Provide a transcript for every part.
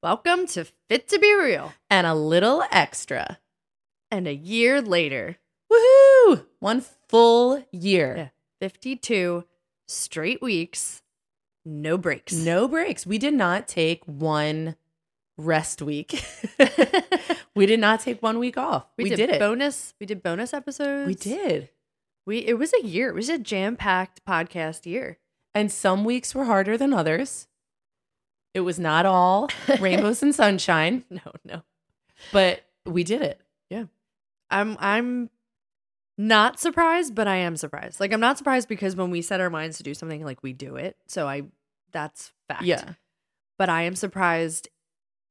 Welcome to Fit to Be Real. and a little extra. And a year later, Woohoo! One full year. Yeah. 52 straight weeks, no breaks. No breaks. We did not take one rest week. we did not take one week off. We, did, it. Bonus. We did bonus episodes. we did. We it was a year. It was a jam-packed podcast year. And some weeks were harder than others. It was not all rainbows and sunshine, No, no. but we did it. Yeah. I'm I'm not surprised, but I am surprised. Like I'm not surprised because when we set our minds to do something, like we do it. So I that's fact. Yeah. But I am surprised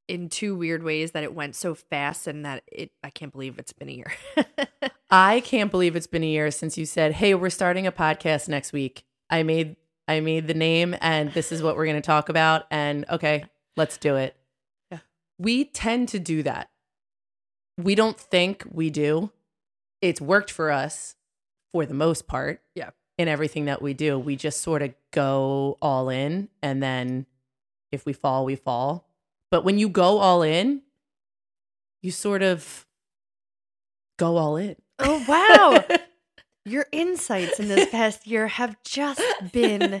in two weird ways that it went so fast and that it I can't believe it's been a year. I can't believe it's been a year since you said, "Hey, we're starting a podcast next week." I made I made the name and this is what we're going to talk about and okay, let's do it. Yeah. We tend to do that. We don't think we do. It's worked for us for the most part. Yeah. In everything that we do, we just sort of go all in and then if we fall, we fall. But when you go all in, you sort of go all in. oh wow. Your insights in this past year have just been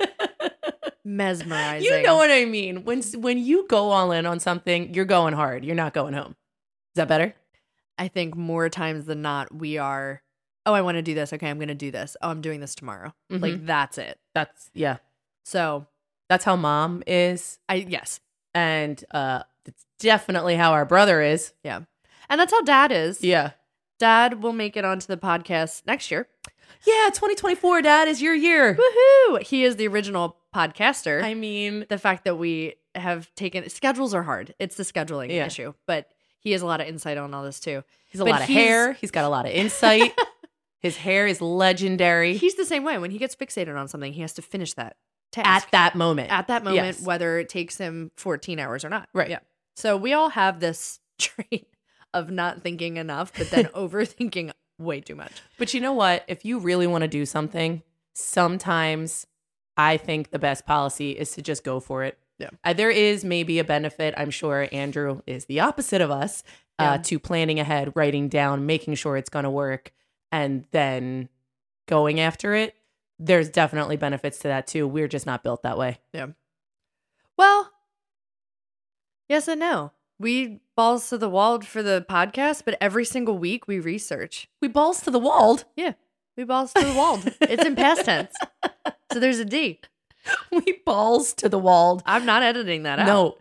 mesmerizing. You know what I mean? When when you go all in on something, you're going hard. You're not going home. Is that better? I think more times than not, we are, oh, I want to do this. Okay, I'm going to do this. Oh, I'm doing this tomorrow. Mhm. Like, that's it. That's yeah. So, That's how mom is, I, yes. and uh, it's definitely how our brother is. Yeah, and that's how dad is. Yeah, Dad will make it onto the podcast next year. Yeah. 2024, Dad, is your year. Woohoo! He is the original podcaster. I mean, the fact that we have taken schedules are hard. It's the scheduling Yeah. issue, but he has a lot of insight on all this too. he's a But lot of he's- hair. He's got a lot of insight. His hair is legendary. He's the same way. When he gets fixated on something, he has to finish that task at that moment. at that moment, Yes. whether it takes him 14 hours or not. Right. Yeah. So we all have this trait of not thinking enough, but then overthinking way too much. But you know what? If you really want to do something, sometimes I think the best policy is to just go for it. Yeah. Uh, there is maybe a benefit. I'm sure Andrew is the opposite of us Yeah. uh, to planning ahead, writing down, making sure it's going to work, and then going after it. There's definitely benefits to that too. We're just not built that way. Yeah. Well, yes and no. We balls to the wall for the podcast, but every single week we research. We balls to the wall. Yeah. We balls to the wall. it's in past tense. So there's a D. we balls to the wall. I'm not editing that out. No,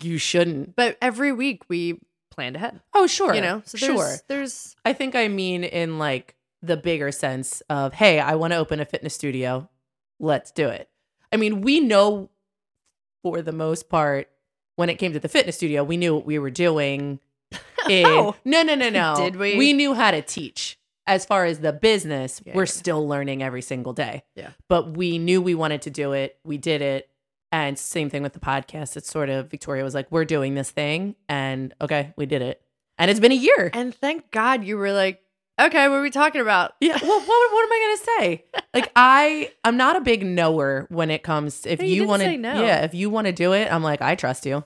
you shouldn't. But every week we planned ahead. Oh, sure. You know, so there's, sure. there's I think I mean in like the bigger sense of, hey, I want to open a fitness studio. Let's do it. I mean, we know for the most part, when it came to the fitness studio, we knew what we were doing. In, Oh. no, no, no, no. Did we? We knew how to teach. As far as the business, Yeah, we're yeah. still learning every single day. Yeah. But we knew we wanted to do it. We did it. And same thing with the podcast. It's sort of Victoria was like, we're doing this thing. And okay, we did it. And it's been a year. and thank God you were like, okay, what are we talking about? Yeah. Well, what, what am I gonna say? Like I, I'm not a big knower when it comes. If No, you you, want to, no. yeah, if you want to do it, I'm like, I trust you.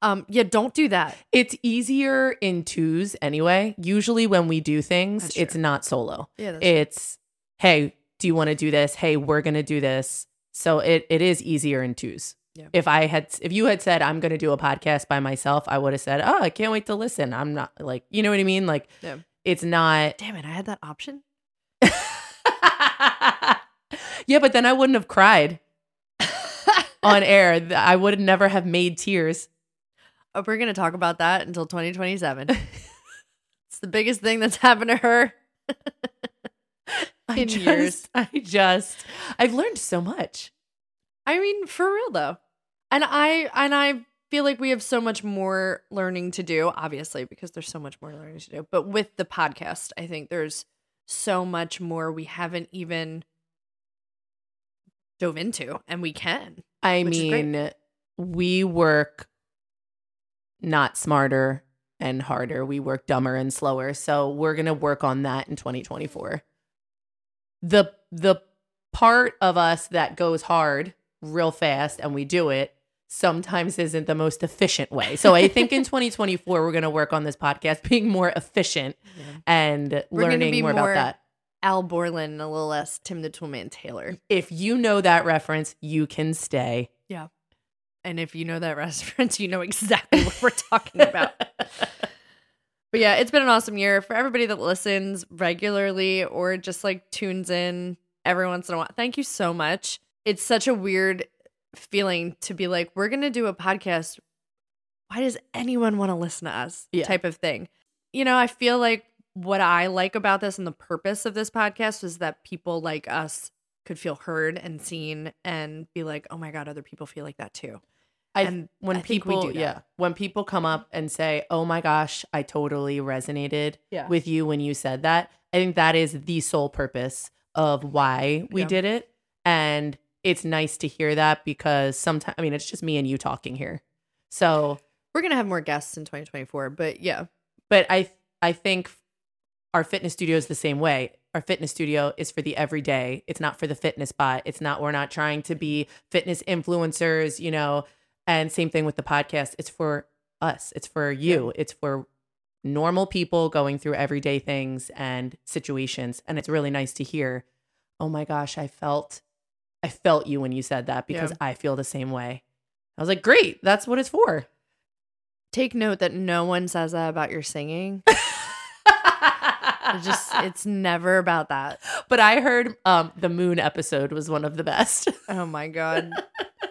Um, yeah, don't do that. It's easier in twos anyway. Usually when we do things, it's not solo. Yeah, that's It's, hey, do you want to do this? Hey, we're gonna do this. So it it is easier in twos. Yeah. If I had, if you had said I'm gonna do a podcast by myself, I would have said, oh, I can't wait to listen. I'm not like, you know what I mean? Like, Yeah. It's not. damn it, I had that option. yeah, but then I wouldn't have cried on air. I would never have made tears. Oh, we're gonna talk about that until 2027. it's the biggest thing that's happened to her. I just, years. I just, I've learned so much. I mean, for real though. And I and I feel like we have so much more learning to do, obviously, because there's so much more learning to do. But with the podcast, I think there's so much more we haven't even dove into, and we can. I Which is great. mean, we work not smarter and harder. We work dumber and slower. So we're gonna work on that in 2024. The the part of us that goes hard real fast and we do it sometimes isn't the most efficient way. So I think in 2024 we're going to work on this podcast being more efficient and We're learning more, more- about that. Al Borland and a little less Tim the Toolman Taylor. If you know that reference, you can stay. Yeah. And if you know that reference, you know exactly what we're talking about. But yeah, it's been an awesome year for everybody that listens regularly or just like tunes in every once in a while. Thank you so much. It's such a weird feeling to be like, we're going to do a podcast. Why does anyone want to listen to us? Yeah. Type of thing. You know, I feel like what I like about this and the purpose of this podcast is that people like us could feel heard and seen and be like, oh my God, other people feel like that too. I, And when I people, do yeah, when people come up and say, "Oh my gosh, I totally resonated Yeah. with you when you said that," I think that is the sole purpose of why we Yeah. did it, and it's nice to hear that because sometimes, I mean, it's just me and you talking here, so. We're going to have more guests in 2024, but yeah. But I, I think our fitness studio is the same way. Our fitness studio is for the everyday. It's not for the fitness bot. It's not. We're not trying to be fitness influencers, you know. And same thing with the podcast. It's for us. It's for you. It's for normal people going through everyday things and situations. And it's really nice to hear. Oh my gosh, I felt, I felt you when you said that because Yeah. I feel the same way. I was like, great. That's what it's for. Take note that no one says that about your singing. It's just it's never about that. But I heard um the moon episode was one of the best. Oh my god.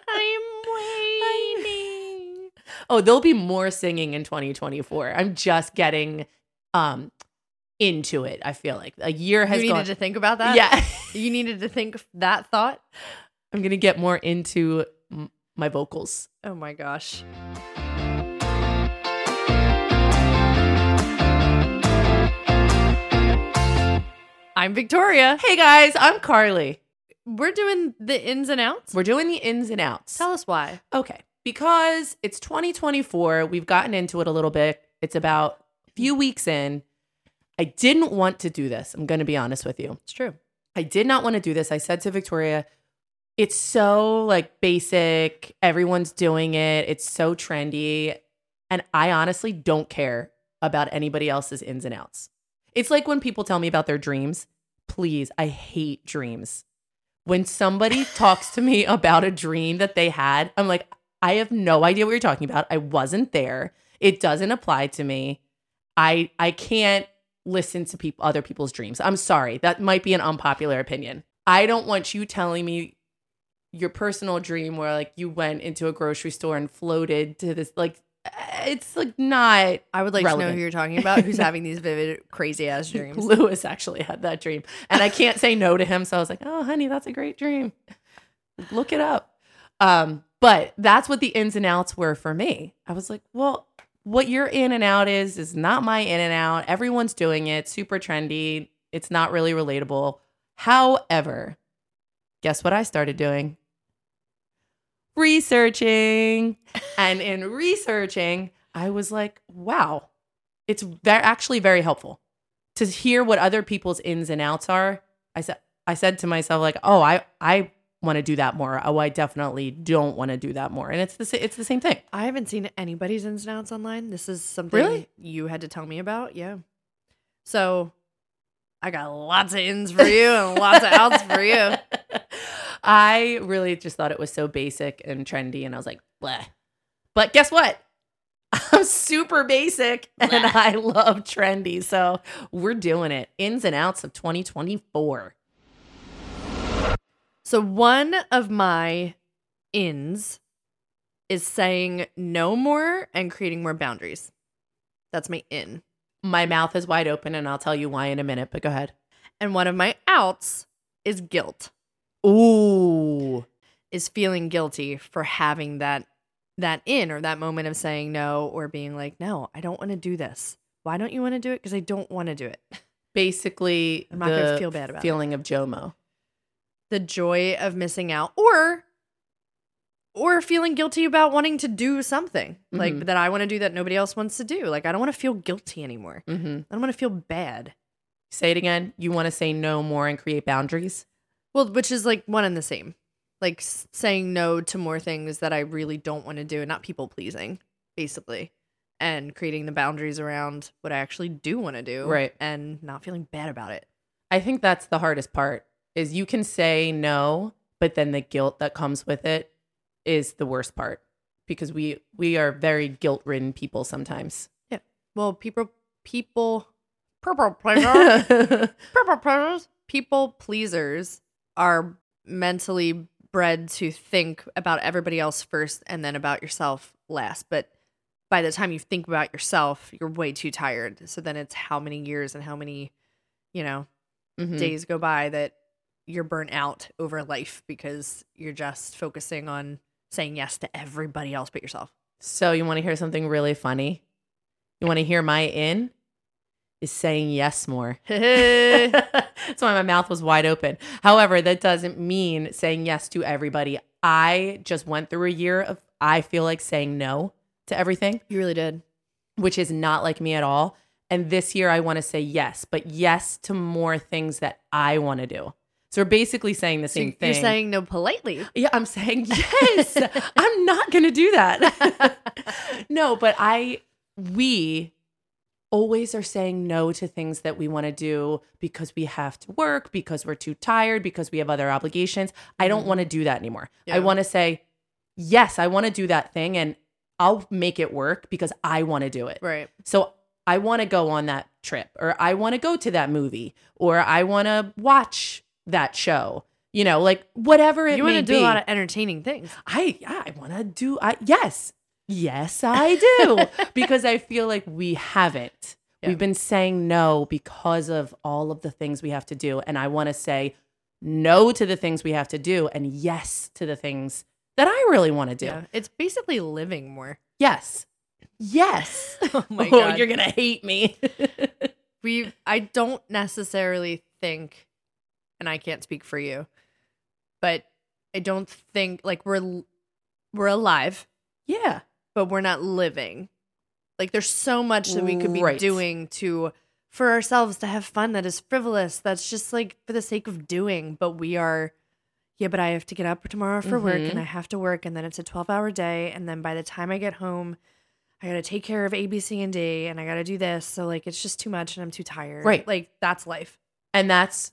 I'm waiting. oh, there'll be more singing in 2024. I'm just getting um into it. I feel like a year has. You needed gone. to think about that? yeah, You needed to think that thought? I'm gonna get more into m- my vocals. Oh my gosh. I'm Victoria. Hey guys, I'm Carly. We're doing the ins and outs. We're doing the ins and outs. Tell us why. Okay, because it's 2024. We've gotten into it a little bit. It's about a few weeks in. I didn't want to do this. I'm going to be honest with you. It's true. I did not want to do this. I said to Victoria, it's so like basic. Everyone's doing it. It's so trendy. And I honestly don't care about anybody else's ins and outs. It's like when people tell me about their dreams. Please, I hate dreams. When somebody talks to me about a dream that they had, I'm like, I have no idea what you're talking about. I wasn't there. It doesn't apply to me. I I can't listen to people other people's dreams. I'm sorry. That might be an unpopular opinion. I don't want you telling me your personal dream where like you went into a grocery store and floated to this like it's like not I would like to know who you're talking about who's having these vivid, crazy ass dreams. Lewis actually had that dream. And I can't say no to him. So I was like, oh, honey, that's a great dream. Look it up. Um, but that's what the ins and outs were for me. I was like, well, what your in and out is, is not my in and out. Everyone's doing it, super trendy. It's not really relatable. However, guess what I started doing? Researching. and in researching, I was like, wow, it's ve- actually very helpful to hear what other people's ins and outs are. I said I said to myself like, "Oh, I I want to do that more. Oh, I definitely don't want to do that more." And it's the it's the same thing. I haven't seen anybody's ins and outs online. This is something Really? you had to tell me about. Yeah. So I got lots of ins for you and lots of outs for you. I really just thought it was so basic and trendy and I was like, "Bleh." But guess what? I'm super basic and I love trendy. So, we're doing it. Ins and outs of 2024. So one of my ins is saying no more and creating more boundaries. That's my in. My mouth is wide open and I'll tell you why in a minute, but go ahead. And one of my outs is guilt. Ooh. Is feeling guilty for having that that in or that moment of saying no or being like, "No, I don't want to do this." Why don't you want to do it? Because I don't want to do it. Basically, I'm not gonna feel bad about it. feeling of JOMO. The joy of missing out or or feeling guilty about wanting to do something like Mhm. that I want to do that nobody else wants to do. Like I don't want to feel guilty anymore. Mm-hmm. I don't want to feel bad. Say it again. You want to say no more and create boundaries? Well, which is like one and the same. like saying no to more things that I really don't want to do and not people pleasing, basically. And creating the boundaries around what I actually do want to do. Right. And not feeling bad about it. I think that's the hardest part is you can say no, but then the guilt that comes with it is the worst part because we we are very guilt-ridden people sometimes. Yeah. Well, people, people, people pleasers, people pleasers, people pleasers are mentally bred to think about everybody else first and then about yourself last. But by the time you think about yourself, you're way too tired. So then it's how many years and how many, you know, Mhm. days go by that you're burnt out over life because you're just focusing on saying yes to everybody else but yourself. So you want to hear something really funny? You want to hear my in is saying yes more. That's why my mouth was wide open. However, that doesn't mean saying yes to everybody. I just went through a year of I feel like saying no to everything, you really did. which is not like me at all. And this year I want to say yes, but yes to more things that I want to do. So we're basically saying the So same you're thing. saying no politely. Yeah, I'm saying yes. I'm not going to do that. no, but I, we always are saying no to things that we want to do because we have to work, because we're too tired, because we have other obligations. I don't Mhm. want to do that anymore. Yeah. I want to say, yes, I want to do that thing and I'll make it work because I want to do it. Right. So I want to go on that trip, or I want to go to that movie, or I want to watch that show. You know, like whatever it you want to do be. a lot of entertaining things. I yeah, I want to do. I yes, yes, I do because I feel like we haven't. Yeah. We've been saying no because of all of the things we have to do, and I want to say no to the things we have to do, and yes to the things that I really want to do. Yeah. It's basically living more. Yes, yes. Oh my Oh, god. you're gonna hate me. we I don't necessarily think and I can't speak for you, but I don't think like we're we're alive, yeah. but we're not living. Like there's so much that we could be Right. doing to for ourselves to have fun that is frivolous. That's just like for the sake of doing, but we are yeah, but I have to get up tomorrow for work Mhm. and I have to work and then it's a 12-hour day and then by the time I get home I got to take care of A, B, C, and D, and I got to do this. So, like, it's just too much and I'm too tired. Right. Like, that's life. And that's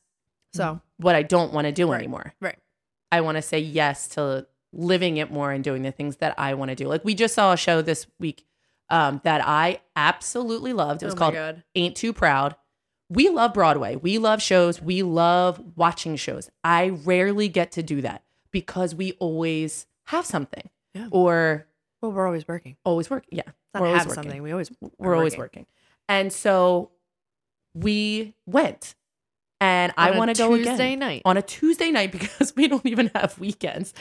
So, what I don't want to do Right. anymore. right. I want to say yes to living it more and doing the things that I want to do. Like we just saw a show this week um, that I absolutely loved. It was oh called God. Ain't Too Proud. We love Broadway. We love shows. We love watching shows. I rarely get to do that because we always have something Yeah. or Well, we're always working. always work. Yeah, not we're always have working. something. We always, We're always working. working. And so we went and I On a want to go again Tuesday night. on a Tuesday night because we don't even have weekends.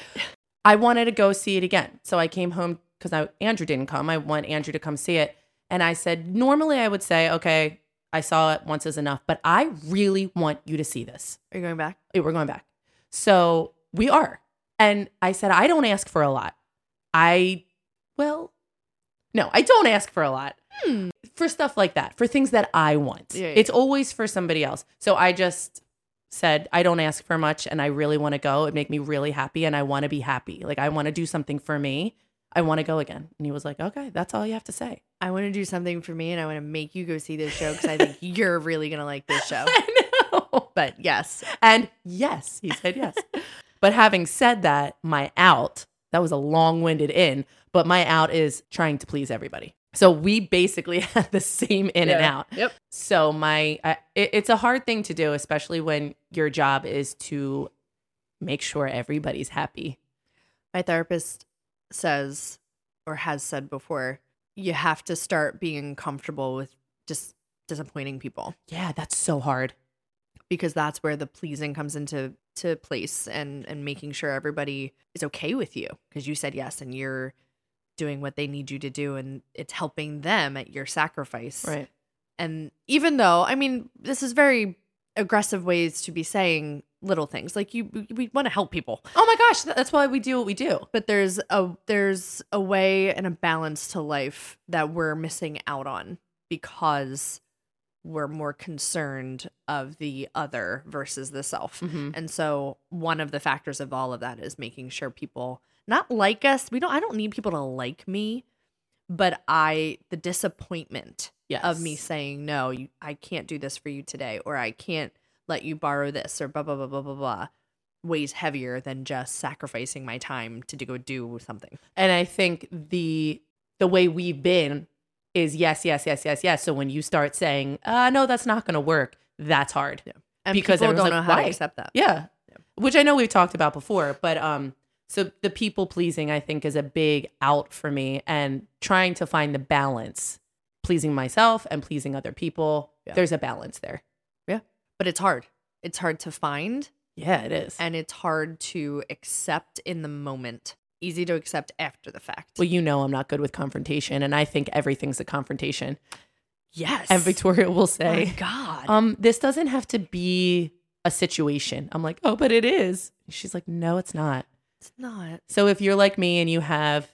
I wanted to go see it again. So I came home because I Andrew didn't come. I want Andrew to come see it. And I said, normally I would say, okay, I saw it once is enough, but I really want you to see this. Are you going back? We're going back. So we are. And I said, I don't ask for a lot. I, well, no, I don't ask for a lot Hmm. for stuff like that, for things that I want. Yeah, yeah. It's always for somebody else. So I just said, I don't ask for much and I really want to go. It'd make me really happy and I want to be happy. Like I want to do something for me. I want to go again. And he was like, okay, that's all you have to say. I want to do something for me and I want to make you go see this show because I think you're really going to like this show. I know. But yes, And yes, he said yes. but having said that, my out, that was a long winded in, but my out is trying to please everybody. So we basically had the same in and out. Yep. So my, I it, it's a hard thing to do, especially when your job is to make sure everybody's happy. My therapist says, or has said before, you have to start being comfortable with just disappointing people Yeah, that's so hard. Because that's where the pleasing comes into to place and and making sure everybody is okay with you because you said yes and you're doing what they need you to do and it's helping them at your sacrifice Right. and even though i mean this is very aggressive ways to be saying little things like you we want to help people Oh my gosh, that's why we do what we do. but there's a there's a way and a balance to life that we're missing out on because we're more concerned of the other versus the self. Mhm. And so one of the factors of all of that is making sure people not like us. We don't I don't need people to like me, but I the disappointment Yes. of me saying no, you, I can't do this for you today or I can't let you borrow this or blah blah blah blah blah blah weighs heavier than just sacrificing my time to go do something. And I think the the way we've been is yes, yes, yes, yes, yes. So when you start saying, uh, no, that's not going to work, that's hard. Yeah. And Because people don't everyone's know how "Why?" to accept that. Yeah. Which I know we've talked about before, but um so the people pleasing I think is a big out for me and trying to find the balance pleasing myself and pleasing other people. Yeah. There's a balance there. Yeah. But it's hard. It's hard to find Yeah, it is. and it's hard to accept in the moment. Easy to accept after the fact. well, you know I'm not good with confrontation and I think everything's a confrontation. yes. And Victoria will My say, God. um, this doesn't have to be a situation. I'm like, oh, but it is. She's like, no, it's not. it's not. So if you're like me and you have,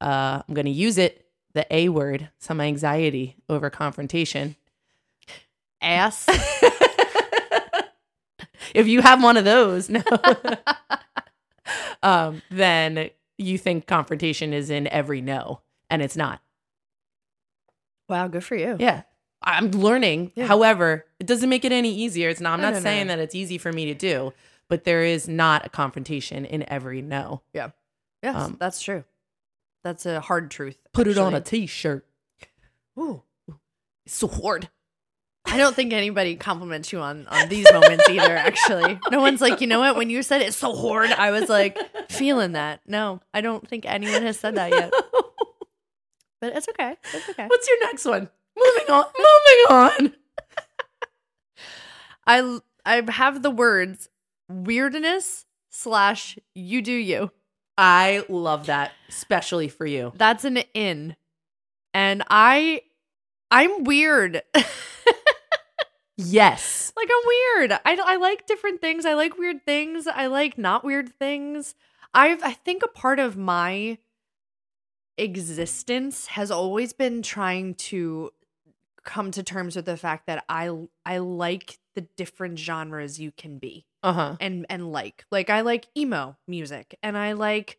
uh, I'm going to use it, the A word, some anxiety over confrontation. Ass. if you have one of those, no, um, then you think confrontation is in every no, and it's not. wow, good for you. Yeah. I'm learning. Yeah. However, it doesn't make it any easier. It's not, I'm No, not no, no. saying that it's easy for me to do, but there is not a confrontation in every no. Yeah. Yes, Um, that's true. That's a hard truth. Put it on a t-shirt. Ooh. It's so hard. I don't think anybody compliments you on on these moments either. Actually, no one's like, you know what? When you said it's so hard, I was like feeling that. No, I don't think anyone has said that yet. But it's okay. It's okay. What's your next one? Moving on. Moving on. I I have the words weirdness slash you do you. I love that, especially for you. That's an in, and I I'm weird. Yes. Like I'm weird. I I like different things. I like weird things. I like not weird things. I've I think a part of my existence has always been trying to come to terms with the fact that I I like the different genres you can be Uh huh. and and like. Like I like emo music and I like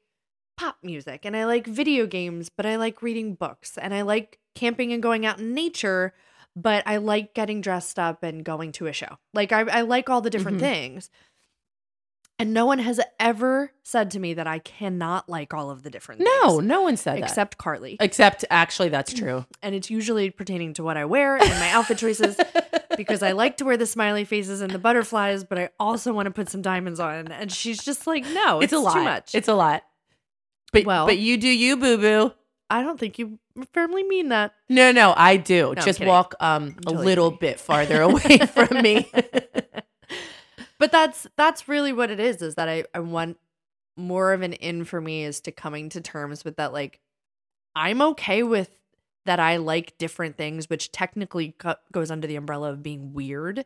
pop music and I like video games, but I like reading books and I like camping and going out in nature, but I like getting dressed up and going to a show. Like I I like all the different Mhm. things. And no one has ever said to me that I cannot like all of the different No, things. no no one said that. Except Carly. Except, actually, that's true. And it's usually pertaining to what I wear and my outfit choices because I like to wear the smiley faces and the butterflies, but I also want to put some diamonds on. And she's just like, no, it's, it's, a lot. too much. It's a lot. But Well- but you do you, boo boo. I don't think you firmly mean that. No, no, I do. I'm Just walk um a totally little kidding. bit farther away from me. but that's that's really what it is. Is that I I want more of an in for me is to coming to terms with that. Like I'm okay with that. I like different things, which technically co- goes under the umbrella of being weird.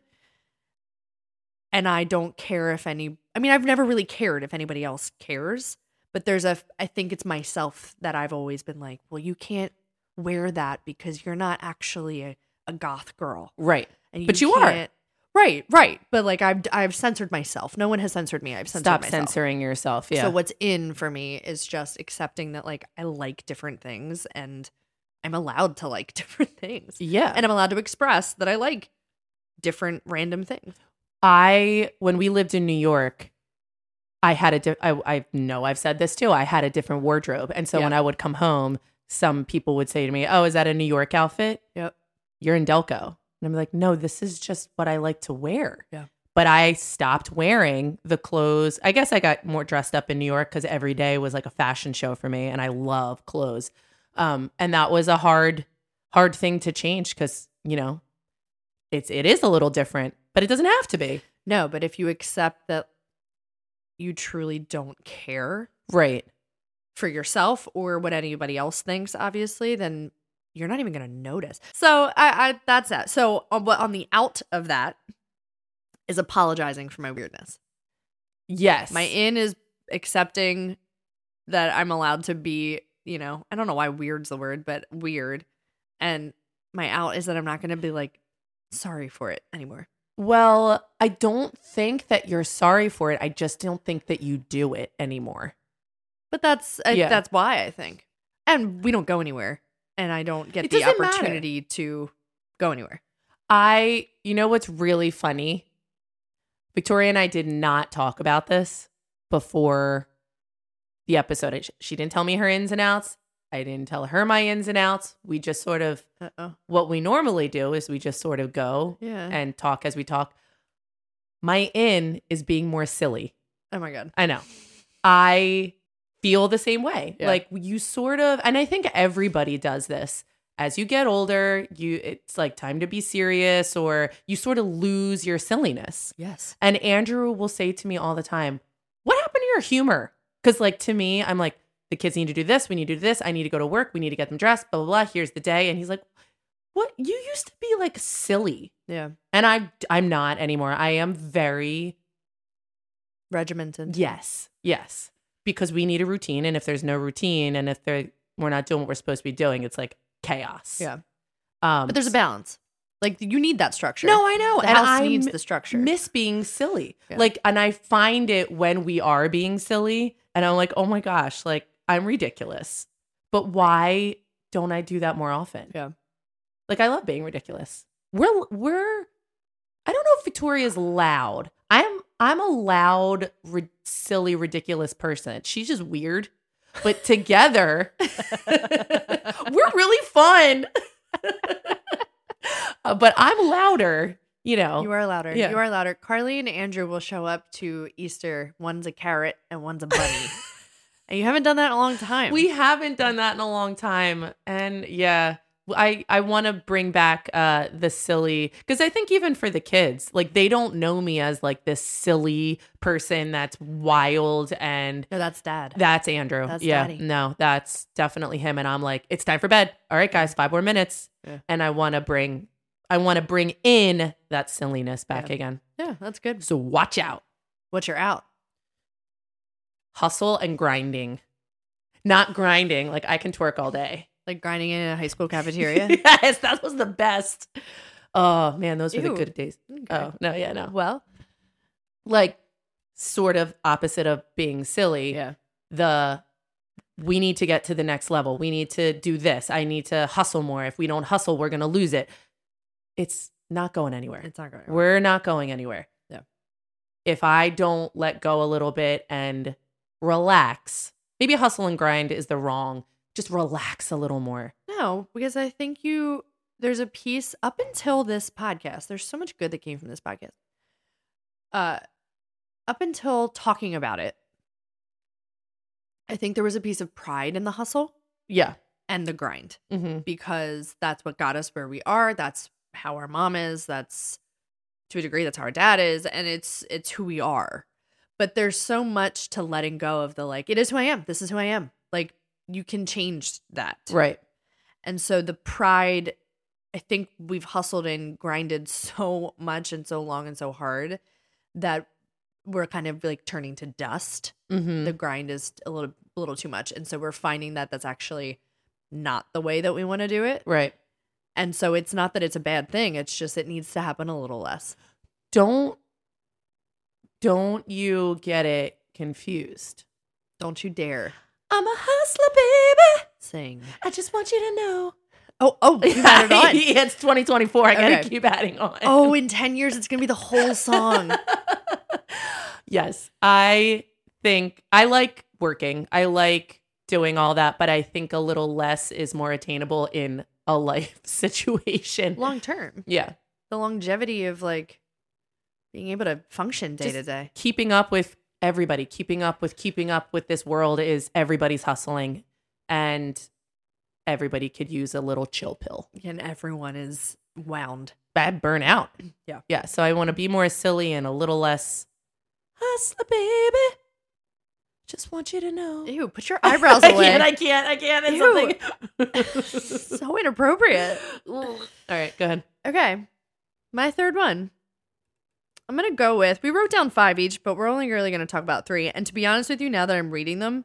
And I don't care if any. I mean, I've never really cared if anybody else cares. But there's a. I think it's myself that I've always been like, well, you can't wear that because you're not actually a, a goth girl. right. And But you are. Right, right. But like I've I've censored myself. No one has censored me. I've censored Stop myself. censoring yourself. Yeah. So what's in for me is just accepting that like I like different things and I'm allowed to like different things. yeah. And I'm allowed to express that I like different random things. I when we lived in New York, I had a di- I I know I've said this too. I had a different wardrobe, and so Yeah. when I would come home, some people would say to me, "Oh, is that a New York outfit? Yep. You're in Delco." And I'm like, "No, this is just what I like to wear." Yeah. But I stopped wearing the clothes. I guess I got more dressed up in New York because every day was like a fashion show for me, and I love clothes. Um, and that was a hard, hard thing to change because you know, it's it is a little different, but it doesn't have to be. No, but if you accept that you truly don't care Right. for yourself or what anybody else thinks, obviously, then you're not even going to notice. So I, I that's that. So on, what on the out of that is apologizing for my weirdness. Yes. My in is accepting that I'm allowed to be, you know, I don't know why weird's the word, but weird. And my out is that I'm not going to be like sorry for it anymore. Well, I don't think that you're sorry for it. I just don't think that you do it anymore. But that's I, Yeah. that's why I think. And we don't go anywhere, and I don't get It the doesn't matter. opportunity to go anywhere. I, you know what's really funny? Victoria and I did not talk about this before the episode. She didn't tell me her ins and outs. I didn't tell her my ins and outs. We just sort of, Uh oh. what we normally do is we just sort of go Yeah. and talk as we talk. My in is being more silly. oh my god. I know. I feel the same way. Yeah. Like you sort of and I think everybody does this. As you get older, you it's like time to be serious or you sort of lose your silliness. Yes. And Andrew will say to me all the time, "What happened to your humor?" Cuz like to me, I'm like the kids need to do this, we need to do this, I need to go to work, we need to get them dressed, blah blah blah. Here's the day and he's like, "What? You used to be like silly." Yeah. And I I'm not anymore. I am very Regimented. Yes. Yes. Because we need a routine. And if there's no routine and if they're, we're not doing what we're supposed to be doing, it's like chaos. Yeah. Um, But there's a balance. Like you need that structure. No, I know. The and house I needs the structure. miss being silly. Yeah. Like, and I find it when we are being silly and I'm like, oh my gosh, like I'm ridiculous. But why don't I do that more often? Yeah. Like I love being ridiculous. We're we're I don't know if Victoria's loud. I'm I'm a loud, ri- silly, ridiculous person. She's just weird. But together, we're really fun. Uh, but I'm louder, you know. You are louder. Yeah. You are louder. Carly and Andrew will show up to Easter. One's a carrot and one's a bunny. and you haven't done that in a long time. We haven't done that in a long time. And yeah, I I want to bring back uh the silly cuz I think even for the kids, like they don't know me as like this silly person that's wild and no, that's dad. that's Andrew. That's yeah. Daddy. No, that's definitely him and I'm like, it's time for bed. All right, guys, 5 more minutes. Yeah. And I want to bring I want to bring in that silliness back Yeah. again. yeah, that's good. So watch out. What's your out? Hustle and grinding. Not grinding, like I can twerk all day. Like grinding in a high school cafeteria? yes, that was the best. Oh man, those were the good days. Mm, okay. Oh no, yeah, no. Well, Like sort of opposite of being silly. yeah. The we need to get to the next level. We need to do this. I need to hustle more. If we don't hustle, we're gonna lose it. It's not going anywhere. It's not going We're not going anywhere. Yeah. If I don't let go a little bit and relax, maybe hustle and grind is the wrong. Just relax a little more. No, because I think you there's a piece up until this podcast. There's so much good that came from this podcast. Uh up until talking about it, I think there was a piece of pride in the hustle Yeah. and the grind Mm-hmm. because that's what got us where we are. That's how our mom is. That's to a degree that's how our dad is and it's it's who we are. But there's so much to letting go of the like it is who I am. This is who I am. Like you can change that. Right. And so the pride, I think we've hustled and grinded so much and so long and so hard that we're kind of like turning to dust. Mm-hmm. The grind is a little a little too much. And so we're finding that that's actually not the way that we want to do it. right. And so it's not that it's a bad thing, it's just it needs to happen a little less. Don't don't you get it confused. Don't you dare I'm a hustler, baby. sing. I just want you to know. Oh, oh, you had it on. it's 2024. I gotta Okay. keep adding on. Oh, in 10 years it's going to be the whole song. yes, I think I like working. I like doing all that, but I think a little less is more attainable in a life situation. Long term. Yeah. The longevity of like being able to function day to day. Keeping up with everybody, keeping up with keeping up with this world is everybody's hustling and everybody could use a little chill pill. And everyone is wound. Bad burnout. Yeah. Yeah. So I want to be more silly and a little less hustler, baby. Just want you to know. Ew, put your eyebrows away. I can't, I can't, I can't. It's something. so inappropriate. All right, go ahead. Okay. My third one. I'm going to go with, we wrote down five each, but we're only really going to talk about three. And to be honest with you, now that I'm reading them,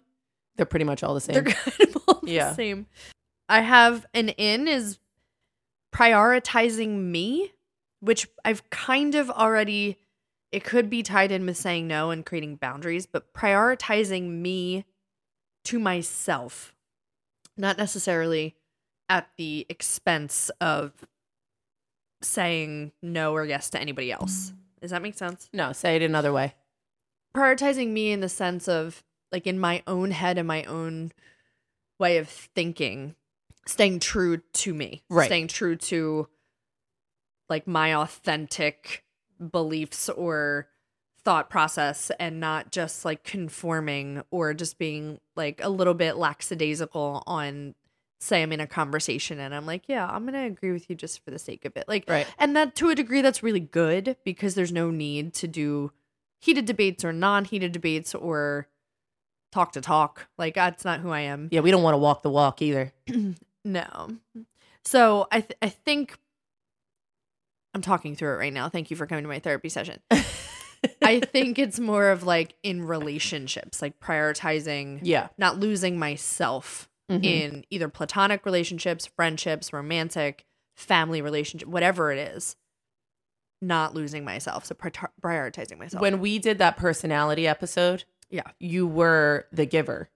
They're pretty much all the same. they're kind of all the Yeah. same. I have an in is prioritizing me which I've kind of already it could be tied in with saying no and creating boundaries, but prioritizing me to myself, not necessarily at the expense of saying no or yes to anybody else. Does that make sense? No, say it another way. Prioritizing me in the sense of like in my own head and my own way of thinking, staying true to me, Right. staying true to like my authentic beliefs or thought process and not just like conforming or just being like a little bit lackadaisical on say I'm in a conversation and I'm like, yeah, I'm going to agree with you just for the sake of it. Like Right. and that to a degree that's really good because there's no need to do heated debates or non-heated debates or talk to talk. Like that's not who I am. Yeah, we don't want to walk the walk either. No. So I th- I think I'm talking through it right now. Thank you for coming to my therapy session. I think it's more of like in relationships, like prioritizing yeah. not losing myself Mhm. in either platonic relationships, friendships, romantic, family relationship, whatever it is. Not losing myself, so pri- prioritizing myself. When we did that personality episode, Yeah. you were the giver.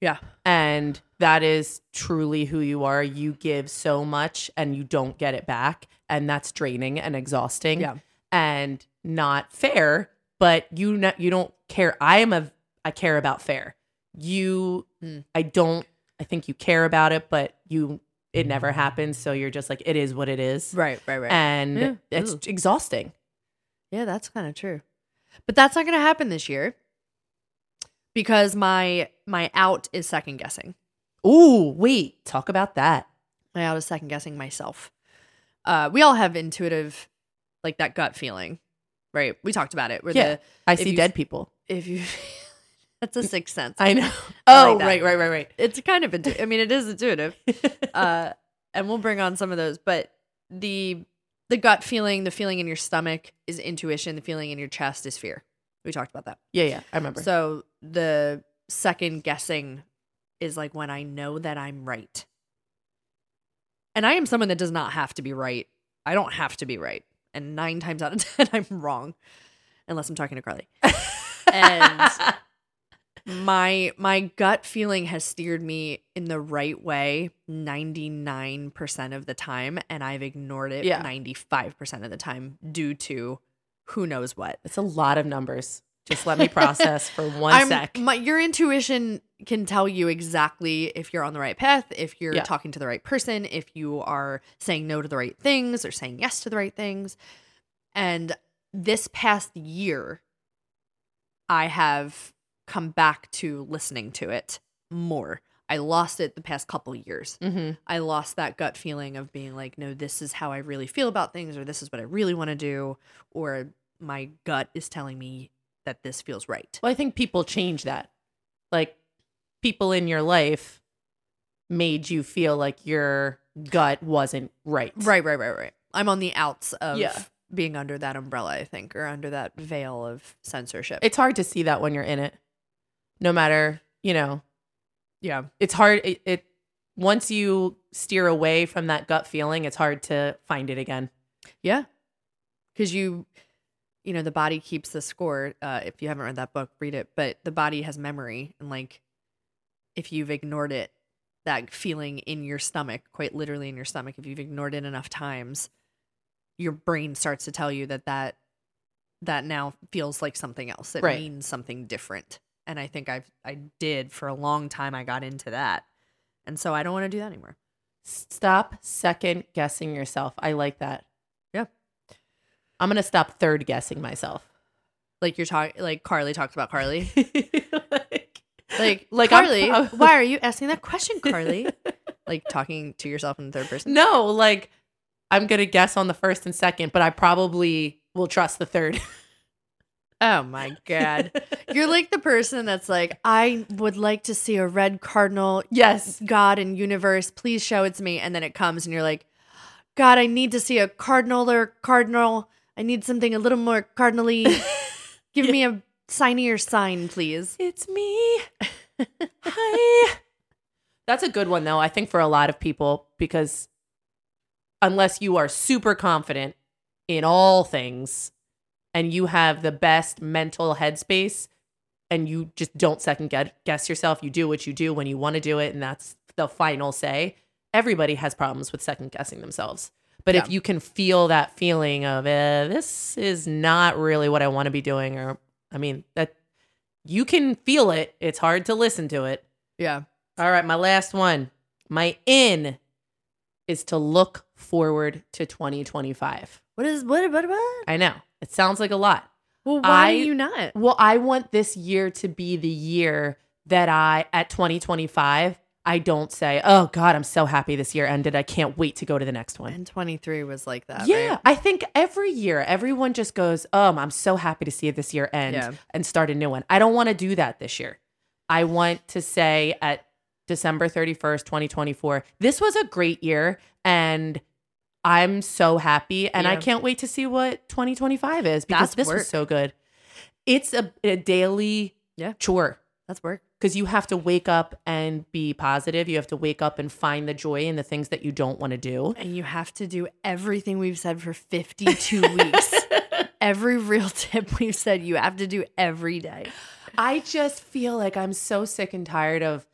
yeah, And that is truly who you are. You give so much and you don't get it back. And that's draining and exhausting yeah, and not fair, but you no- you don't care. I am a I care about fair. You Hmm. I don't I think you care about it, but you it never happens. So you're just like, it is what it is. right, right, right. And Yeah. it's Ooh. exhausting. Yeah, that's kind of true. But that's not going to happen this year because my my out is second guessing. Ooh, wait, talk about that. My out is second guessing myself. Uh, we all have intuitive, like that gut feeling, right? We talked about it. Where Yeah. the I see you- dead people. if you, that's a sixth sense. I know. I Oh, like that. right, right, right, it's kind of intu- I mean, it is intuitive. uh, and we'll bring on some of those. But the the gut feeling, the feeling in your stomach is intuition. The feeling in your chest is fear. We talked about that. yeah, yeah, I remember. So the second guessing is like when I know that I'm right. And I am someone that does not have to be right. I don't have to be right. And nine times out of 10, I'm wrong. Unless I'm talking to Carly. and- My my gut feeling has steered me in the right way 99% of the time. And I've ignored it Yeah. 95% of the time due to who knows what. it's a lot of numbers. Just let me process for one I'm- sec. My, your intuition can tell you exactly if you're on the right path, if you're Yeah. talking to the right person, if you are saying no to the right things or saying yes to the right things. And this past year, I have come back to listening to it more. I lost it the past couple years. hmm I lost that gut feeling of being like, no, this is how I really feel about things, or this is what I really want to do, or my gut is telling me that this feels right. Well, I think people change that. Like people in your life made you feel like your gut wasn't right. Right, right, right, right. I'm on the outs of Yeah. being under that umbrella, I think, or under that veil of censorship. It's hard to see that when you're in it. No matter, you know, yeah. it's hard it, it once you steer away from that gut feeling, it's hard to find it again. Yeah. Because you, you know, the body keeps the score. Uh, if you haven't read that book, read it. But the body has memory. And like, if you've ignored it, that feeling in your stomach, quite literally in your stomach, if you've ignored it enough times, your brain starts to tell you that that, that now feels like something else. It Right. means something different. And I think I've, I did for a long time. I got into that. And so I don't want to do that anymore. Stop second guessing yourself. I like that. Yeah. I'm going to stop third guessing myself. Like you're talking, like Carly talked about Carly. like, Like, Like, Carly, I'm- why are you asking that question, Carly? like talking to yourself in the third person. no, like I'm going to guess on the first and second, but I probably will trust the third. Oh my god, you're like the person that's like, I would like to see a red cardinal. yes. God and universe, please show it to me. And then it comes, and you're like, God, I need to see a cardinal or cardinal. I need something a little more cardinally. Give Yeah. me a signier sign, please. It's me. Hi. That's a good one though, I think for a lot of people because unless you are super confident in all things and you have the best mental headspace and you just don't second guess yourself, you do what you do when you want to do it and that's the final say. Everybody has problems with second guessing themselves. But if you can feel that feeling of eh, this is not really what I want to be doing or I mean that you can feel it. It's hard to listen to it. Yeah. All right, my last one. My in is to look forward to 2025. What is what what what? I know. It sounds like a lot. Well, why I- are you not? Well, I want this year to be the year that I at 2025 I don't say, "Oh god, I'm so happy this year ended. I can't wait to go to the next one." And 23 was like that. Yeah, right? I think every year everyone just goes, "Um, I'm so happy to see this year end Yeah. and start a new one." I don't want to do that this year. I want to say at December 31st, 2024, this was a great year and I'm so happy and I can't wait to see what 2025 is because That's this work. was so good. It's a, a daily Yeah. chore That's work. because you have to wake up and be positive. You have to wake up and find the joy in the things that you don't want to do. And you have to do everything we've said for 52 weeks. Every real tip we've said you have to do every day. I just feel like I'm so sick and tired of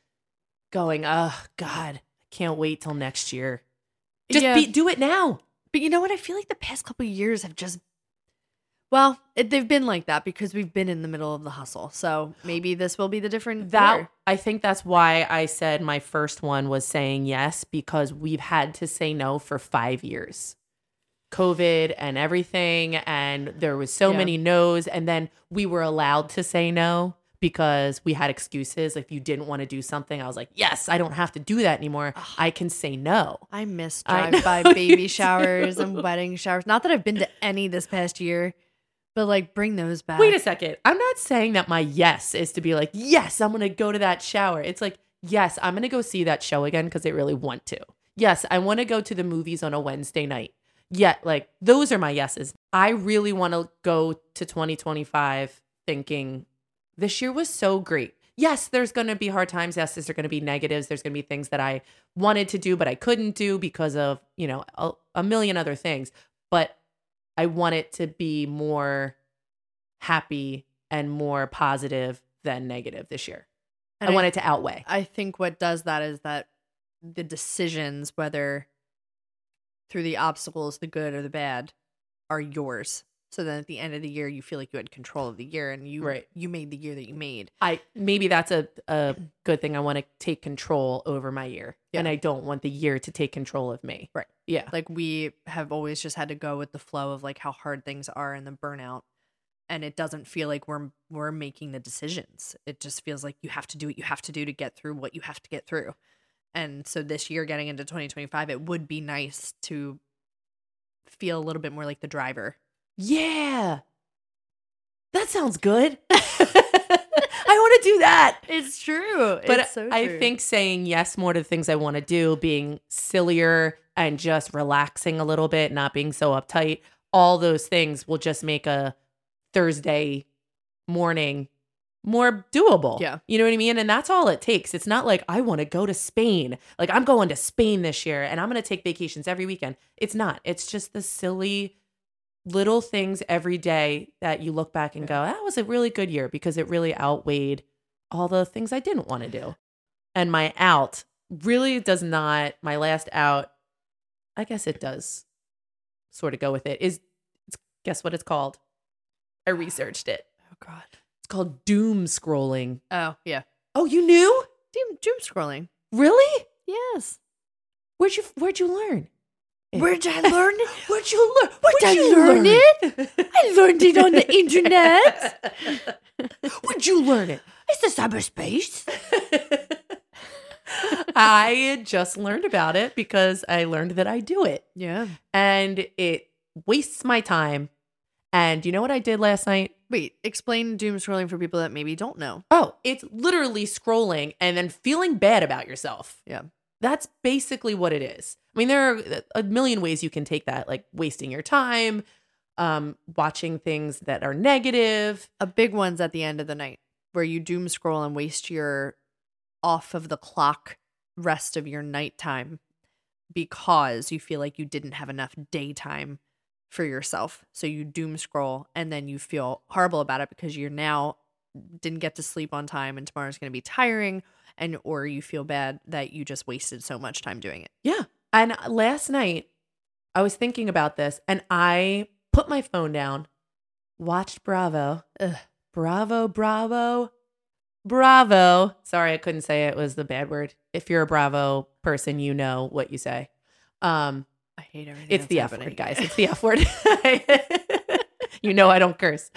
going, oh, God, I can't wait till next year. Just Yeah. be, do it now. But you know what? I feel like the past couple of years have just, well, it, they've been like that because we've been in the middle of the hustle. So maybe this will be the different That year. I think that's why I said my first one was saying yes because we've had to say no for five years. COVID and everything, and there was so Yeah. many no's, and then we were allowed to say no because we had excuses. If you didn't want to do something, I was like, "Yes, I don't have to do that anymore. Ugh. I can say no." I miss drive by baby showers do. and wedding showers. Not that I've been to any this past year, but like bring those back. Wait a second. I'm not saying that my yes is to be like, yes, I'm going to go to that shower. It's like, yes, I'm going to go see that show again because I really want to. Yes, I want to go to the movies on a Wednesday night. Yet, like, those are my yeses. I really want to go to 2025 thinking this year was so great. Yes, there's going to be hard times. Yes, there's going to be negatives. There's going to be things that I wanted to do, but I couldn't do because of, you know, a, a million other things. But I want it to be more happy and more positive than negative this year. And I want it to outweigh. I think what does that is that the decisions, whether through the obstacles, the good or the bad, are yours. So then at the end of the year, you feel like you had control of the year and you Right. you made the year that you made. I maybe that's a a good thing. I want to take control over my year, and I don't want the year to take control of me. Right. Yeah. Like we have always just had to go with the flow of like how hard things are and the burnout. And it doesn't feel like we're we're making the decisions. It just feels like you have to do what you have to do to get through what you have to get through. And so this year getting into 2025, it would be nice to feel a little bit more like the driver. Yeah. That sounds good. I want to do that. It's true. But it's so I think saying yes more to the things I want to do, being sillier and just relaxing a little bit, not being so uptight, all those things will just make a Thursday morning more doable. Yeah. You know what I mean? And that's all it takes. It's not like I want to go to Spain. Like I'm going to Spain this year and I'm going to take vacations every weekend. It's not. It's just the silly little things every day that you look back and go, that was a really good year because it really outweighed all the things I didn't want to do. And my out really does not, my last out, I guess it does sort of go with it, is it's, guess what it's called? I researched it. Oh god. It's called doom scrolling. Oh yeah. Oh, you knew? Doom doom scrolling. Really? Yes. Where'd you Where'd you learn? Where'd I learn it? Where'd you learn? Where'd I learn it? I learned it on the internet. Where'd you learn it? It's the cyberspace. I just learned about it because I learned that I do it Yeah. and it wastes my time. And you know what I did last night? Wait, explain doom scrolling for people that maybe don't know. Oh, it's literally scrolling and then feeling bad about yourself. Yeah. That's basically what it is. I mean, there are a million ways you can take that, like wasting your time, um, watching things that are negative. A big one's at the end of the night where you doom scroll and waste your off of the clock rest of your nighttime because you feel like you didn't have enough daytime for yourself. So you doom scroll and then you feel horrible about it because you're now didn't get to sleep on time and tomorrow's going to be tiring and or you feel bad that you just wasted so much time doing it. Yeah. And last night, I was thinking about this and I put my phone down, watched Bravo. Ugh, bravo, Bravo, Bravo. Sorry, I couldn't say it. it was the bad word. If you're a Bravo person, you know what you say. Um, I hate everything. it's the F word, guys. It's the F word. you know I don't curse.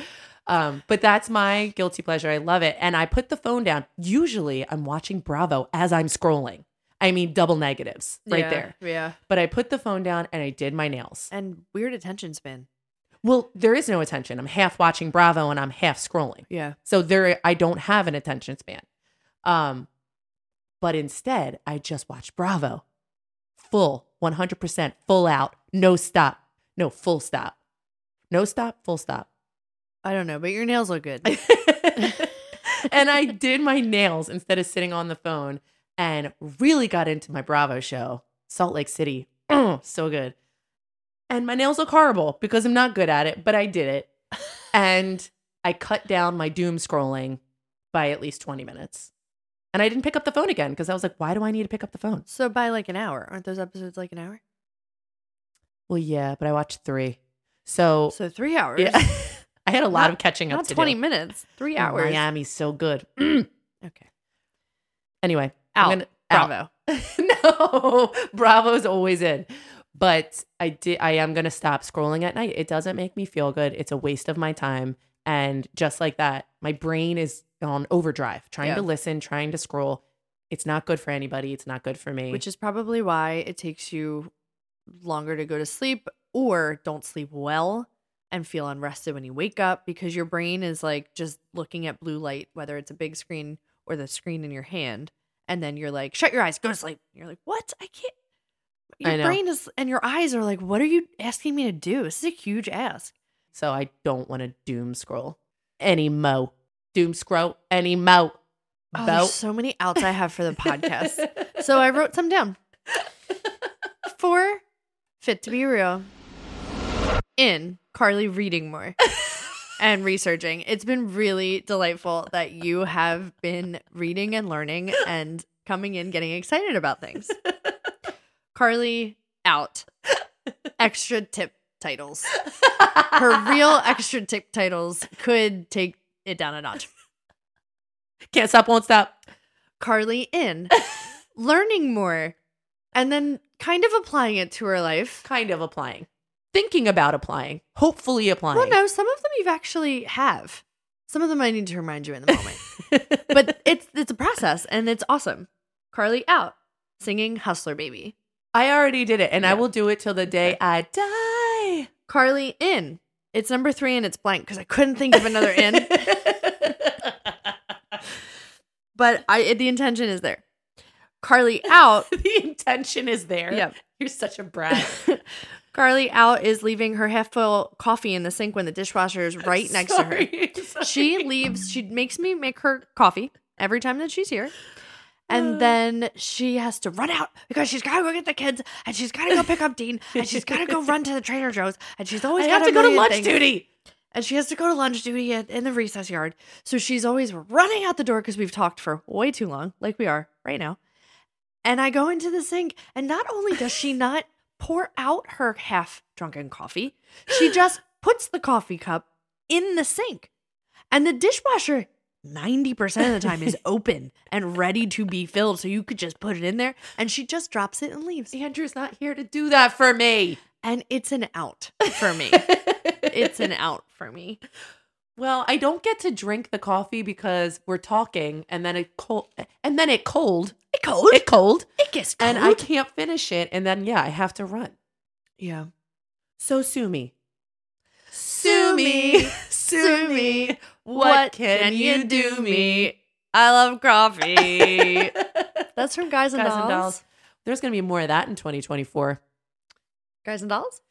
Um, but that's my guilty pleasure. I love it. And I put the phone down. Usually I'm watching Bravo as I'm scrolling. I mean, double negatives right Yeah, there. Yeah. But I put the phone down and I did my nails. And weird attention span. Well, there is no attention. I'm half watching Bravo and I'm half scrolling. Yeah. So there I don't have an attention span. Um but instead, I just watched Bravo. Full, 100% full out, no stop. No, full stop. No stop, full stop. I don't know, but your nails look good. and I did my nails instead of sitting on the phone and really got into my Bravo show, Salt Lake City. Oh, so good. And my nails look horrible because I'm not good at it, but I did it. And I cut down my doom scrolling by at least 20 minutes. And I didn't pick up the phone again because I was like, why do I need to pick up the phone? so by like an hour, aren't those episodes like an hour? Well, yeah, but I watched three. So, So three hours. yeah, I had a lot Not- of catching up Not 20 do. minutes. three hours. Miami's so good. Okay. anyway, Out. Gonna, out. Bravo. no, Bravo's always in. But I did I am gonna stop scrolling at night. It doesn't make me feel good. It's a waste of my time. And just like that, my brain is on overdrive, trying Yeah. to listen, trying to scroll. It's not good for anybody. It's not good for me. Which is probably why it takes you longer to go to sleep or don't sleep well and feel unrested when you wake up because your brain is like just looking at blue light, whether it's a big screen or the screen in your hand. And then you're like, shut your eyes, go to sleep. You're like, what? I can't. Your I brain is, and your eyes are like, what are you asking me to do? This is a huge ask. so I don't want to doom scroll any mo. Doom scroll any mo. Oh, Bo- so many outs I have for the podcast. so I wrote some down. For Fit to Be Real, in Carly reading more and researching. It's been really delightful that you have been reading and learning and coming in getting excited about things. Carly out. Extra tip titles. Her real extra tip titles could take it down a notch. Can't stop, won't stop. Carly in, learning more, and then kind of applying it to her life. Kind of applying. Thinking about applying. Hopefully applying. Well, no, some of them you've actually have. Some of them I need to remind you in the moment. but it's it's a process and it's awesome. Carly out singing Hustler Baby. I already did it, and I will do it till the day. I die. Carly in. It's number three and it's blank because I couldn't think of another in. but I the intention is there. Carly out. the intention is there. Yeah. You're such a brat. Carly out is leaving her half full coffee in the sink when the dishwasher is right next to her. Sorry, She leaves, she makes me make her coffee every time that she's here. Uh. And then she has to run out because she's got to go get the kids and she's got to go pick up Dean and she's got to go run to the Trader Joe's and she's always got to go to lunch things. duty. and she has to go to lunch duty at, in the recess yard. So she's always running out the door because we've talked for way too long, like we are right now. And I go into the sink, and not only does she not pour out her half drunken coffee, she just puts the coffee cup in the sink. And the dishwasher, 90% of the time, is open and ready to be filled. So you could just put it in there, and she just drops it and leaves. Andrew's not here to do that for me. And it's an out for me. it's an out for me. well, I don't get to drink the coffee because we're talking, and then it cold, and then it cold, It cold. it cold, Gets cold. and I can't finish it, and then yeah, I have to run. yeah. So sue me. Sue me, sue me. What can you do me? I love coffee. That's from Guys and, Guys Dolls. and dolls. There's gonna be more of that in 2024. Guys and Dolls?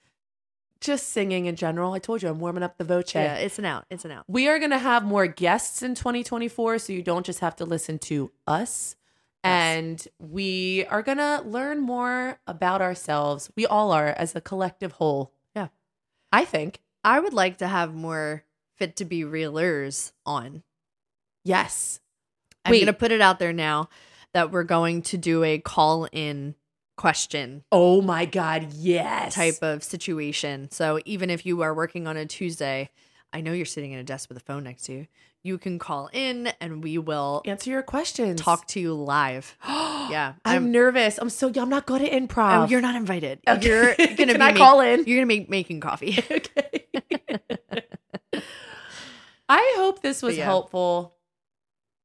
Just singing in general. I told you I'm warming up the voce. Yeah, it's an out. It's an out. We are going to have more guests in 2024, so you don't just have to listen to us. And we are going to learn more about ourselves. We all are as a collective whole. Yeah. I think. I would like to have more fit to be realers on. Yes. I'm Wait. going to put it out there now that we're going to do a call in question Oh my God. Yes. type of situation. So even if you are working on a Tuesday, I know you're sitting at a desk with a phone next to you. You can call in and we will Answer your questions. talk to you live. Yeah. I'm, nervous. I'm so. I'm not good at improv. Oh, you're not invited. Okay. You're gonna Can be I make- call in? You're gonna be making coffee. okay. I hope this was yeah. helpful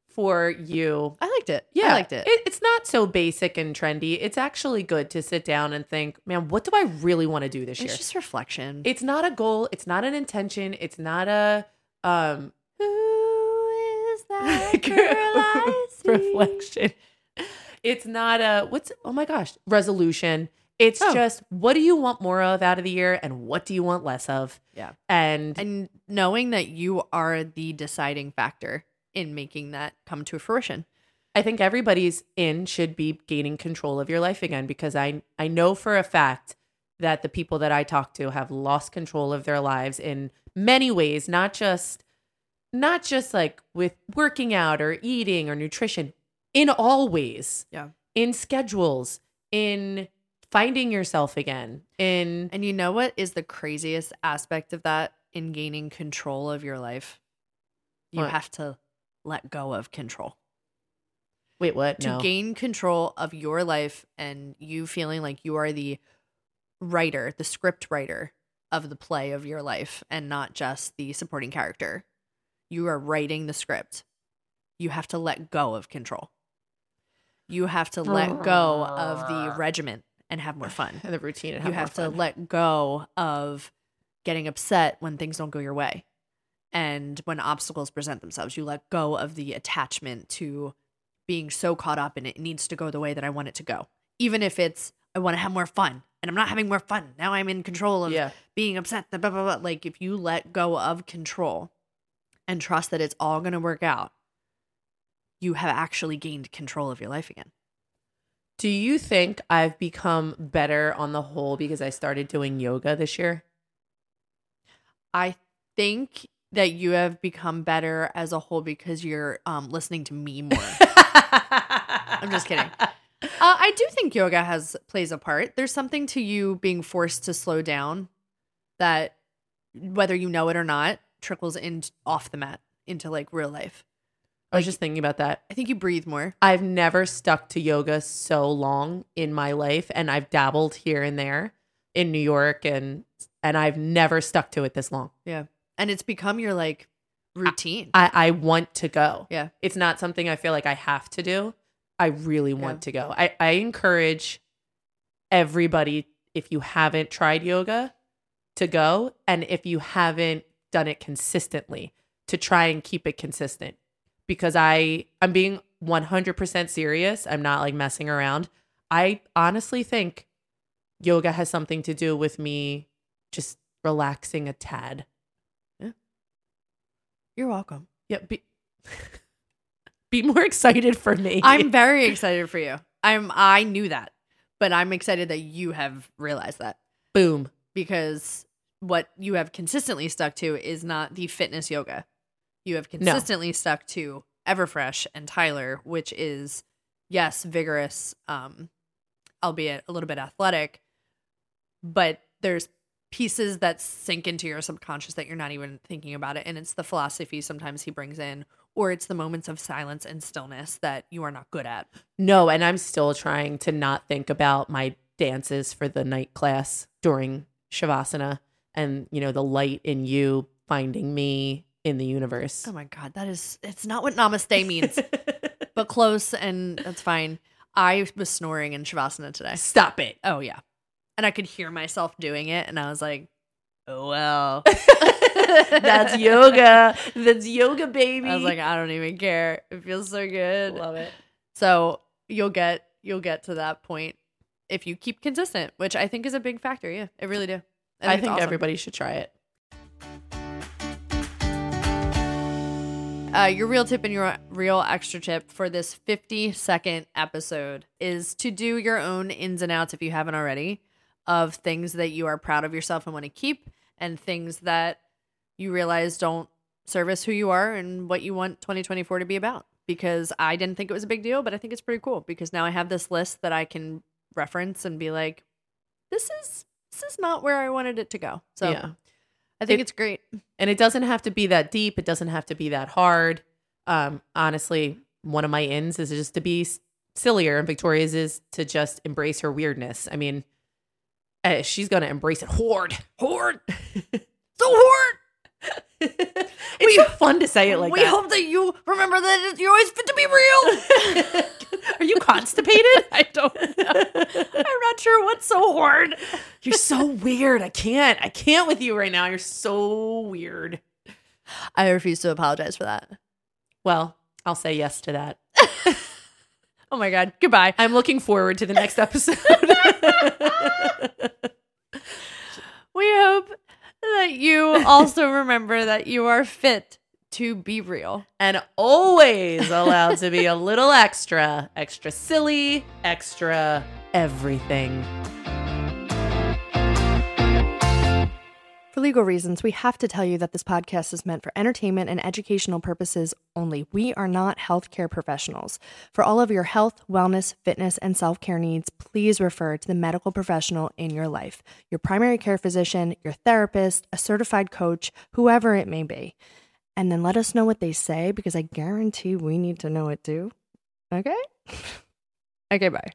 for you. I liked it. Yeah, I liked it. It's not so basic and trendy. It's actually good to sit down and think, man, what do I really want to do this year? It's just reflection. it's not a goal. It's not an intention. It's not a um is that girl reflection. It's not a what's oh my gosh resolution. It's Oh. just what do you want more of out of the year and what do you want less of? Yeah. And, And knowing that you are the deciding factor in making that come to fruition. I think everybody's in should be gaining control of your life again because I I know for a fact that the people that I talk to have lost control of their lives in many ways, not just not just like with working out or eating or nutrition, in all ways. Yeah. In schedules, in finding yourself again, in And you know what is the craziest aspect of that in gaining control of your life? You What? have to let go of control. wait, what? to No. gain control of your life and you feeling like you are the writer, the script writer of the play of your life and not just the supporting character. You are writing the script. You have to let go of control. You have to let go of the ah. regiment and have more fun. and the routine and You have, have to fun. let go of getting upset when things don't go your way. And when obstacles present themselves, you let go of the attachment to being so caught up in it. Needs to go the way that I want it to go. Even if it's, I want to have more fun and I'm not having more fun. Now I'm in control of yeah. being upset. Blah, blah, blah. Like if you let go of control and trust that it's all going to work out, you have actually gained control of your life again. Do you think I've become better on the whole because I started doing yoga this year? I think that you have become better as a whole because you're um, listening to me more. I'm just kidding. Uh, I do think yoga has plays a part. There's something to you being forced to slow down that, whether you know it or not, trickles in off the mat into like real life. I was just thinking about that. I think you breathe more. I've never stuck to yoga so long in my life and I've dabbled here and there in New York and and I've never stuck to it this long. Yeah, and it's become your like routine. I, I want to go. yeah, It's not something I feel like I have to do. I really want Yeah. to go. I, I encourage everybody, if you haven't tried yoga, to go. And if you haven't done it consistently, to try and keep it consistent. Because I I'm being 100% serious. I'm not like messing around. I honestly think yoga has something to do with me just relaxing a tad. you're welcome. Yeah, be, be more excited for me. I'm very excited for you. I'm. I knew that, but I'm excited that you have realized that. boom. because what you have consistently stuck to is not the fitness yoga. You have consistently stuck to Everfresh and Tyler, which is yes, vigorous, um, albeit a little bit athletic, but there's pieces that sink into your subconscious that you're not even thinking about it. And it's the philosophy sometimes he brings in, or it's the moments of silence and stillness that you are not good at. No, and I'm still trying to not think about my dances for the night class during Shavasana and, you know, the light in you finding me in the universe. Oh my God, that is, it's not what namaste means. but close, and that's fine. I was snoring in Shavasana today. Stop it. Oh, yeah. And I could hear myself doing it, and I was like, oh, well. That's yoga. That's yoga, baby. I was like, I don't even care. It feels so good. love it. So you'll get you'll get to that point if you keep consistent, which I think is a big factor. Yeah, I really do. I it's think awesome. everybody should try it. Uh, your real tip and your real extra tip for this 50 second episode is to do your own ins and outs if you haven't already of things that you are proud of yourself and want to keep and things that you realize don't service who you are and what you want 2024 to be about. Because I didn't think it was a big deal, but I think it's pretty cool because now I have this list that I can reference and be like, this is this is not where I wanted it to go. So yeah. I think It- it's great. And it doesn't have to be that deep. It doesn't have to be that hard. Um, honestly, one of my ins is just to be s- sillier, and Victoria's is to just embrace her weirdness. I mean, eh, she's gonna embrace it horde, horde, So hard. it's so fun to say it like that. we that. hope that you remember that you're always fit to be real. Are you constipated? I don't know. I'm not sure what's so hard. You're so weird. I can't. I can't with you right now. You're so weird. I refuse to apologize for that. Well, I'll say yes to that. Oh my god. Goodbye. I'm looking forward to the next episode. We hope that you also remember that you are fit to be real. and always allowed to be a little extra, extra silly, extra everything. For legal reasons, we have to tell you that this podcast is meant for entertainment and educational purposes only. We are not healthcare professionals. For all of your health, wellness, fitness, and self care needs, please refer to the medical professional in your life your primary care physician, your therapist, a certified coach, whoever it may be. And then let us know what they say because I guarantee we need to know it too. Okay? okay, bye.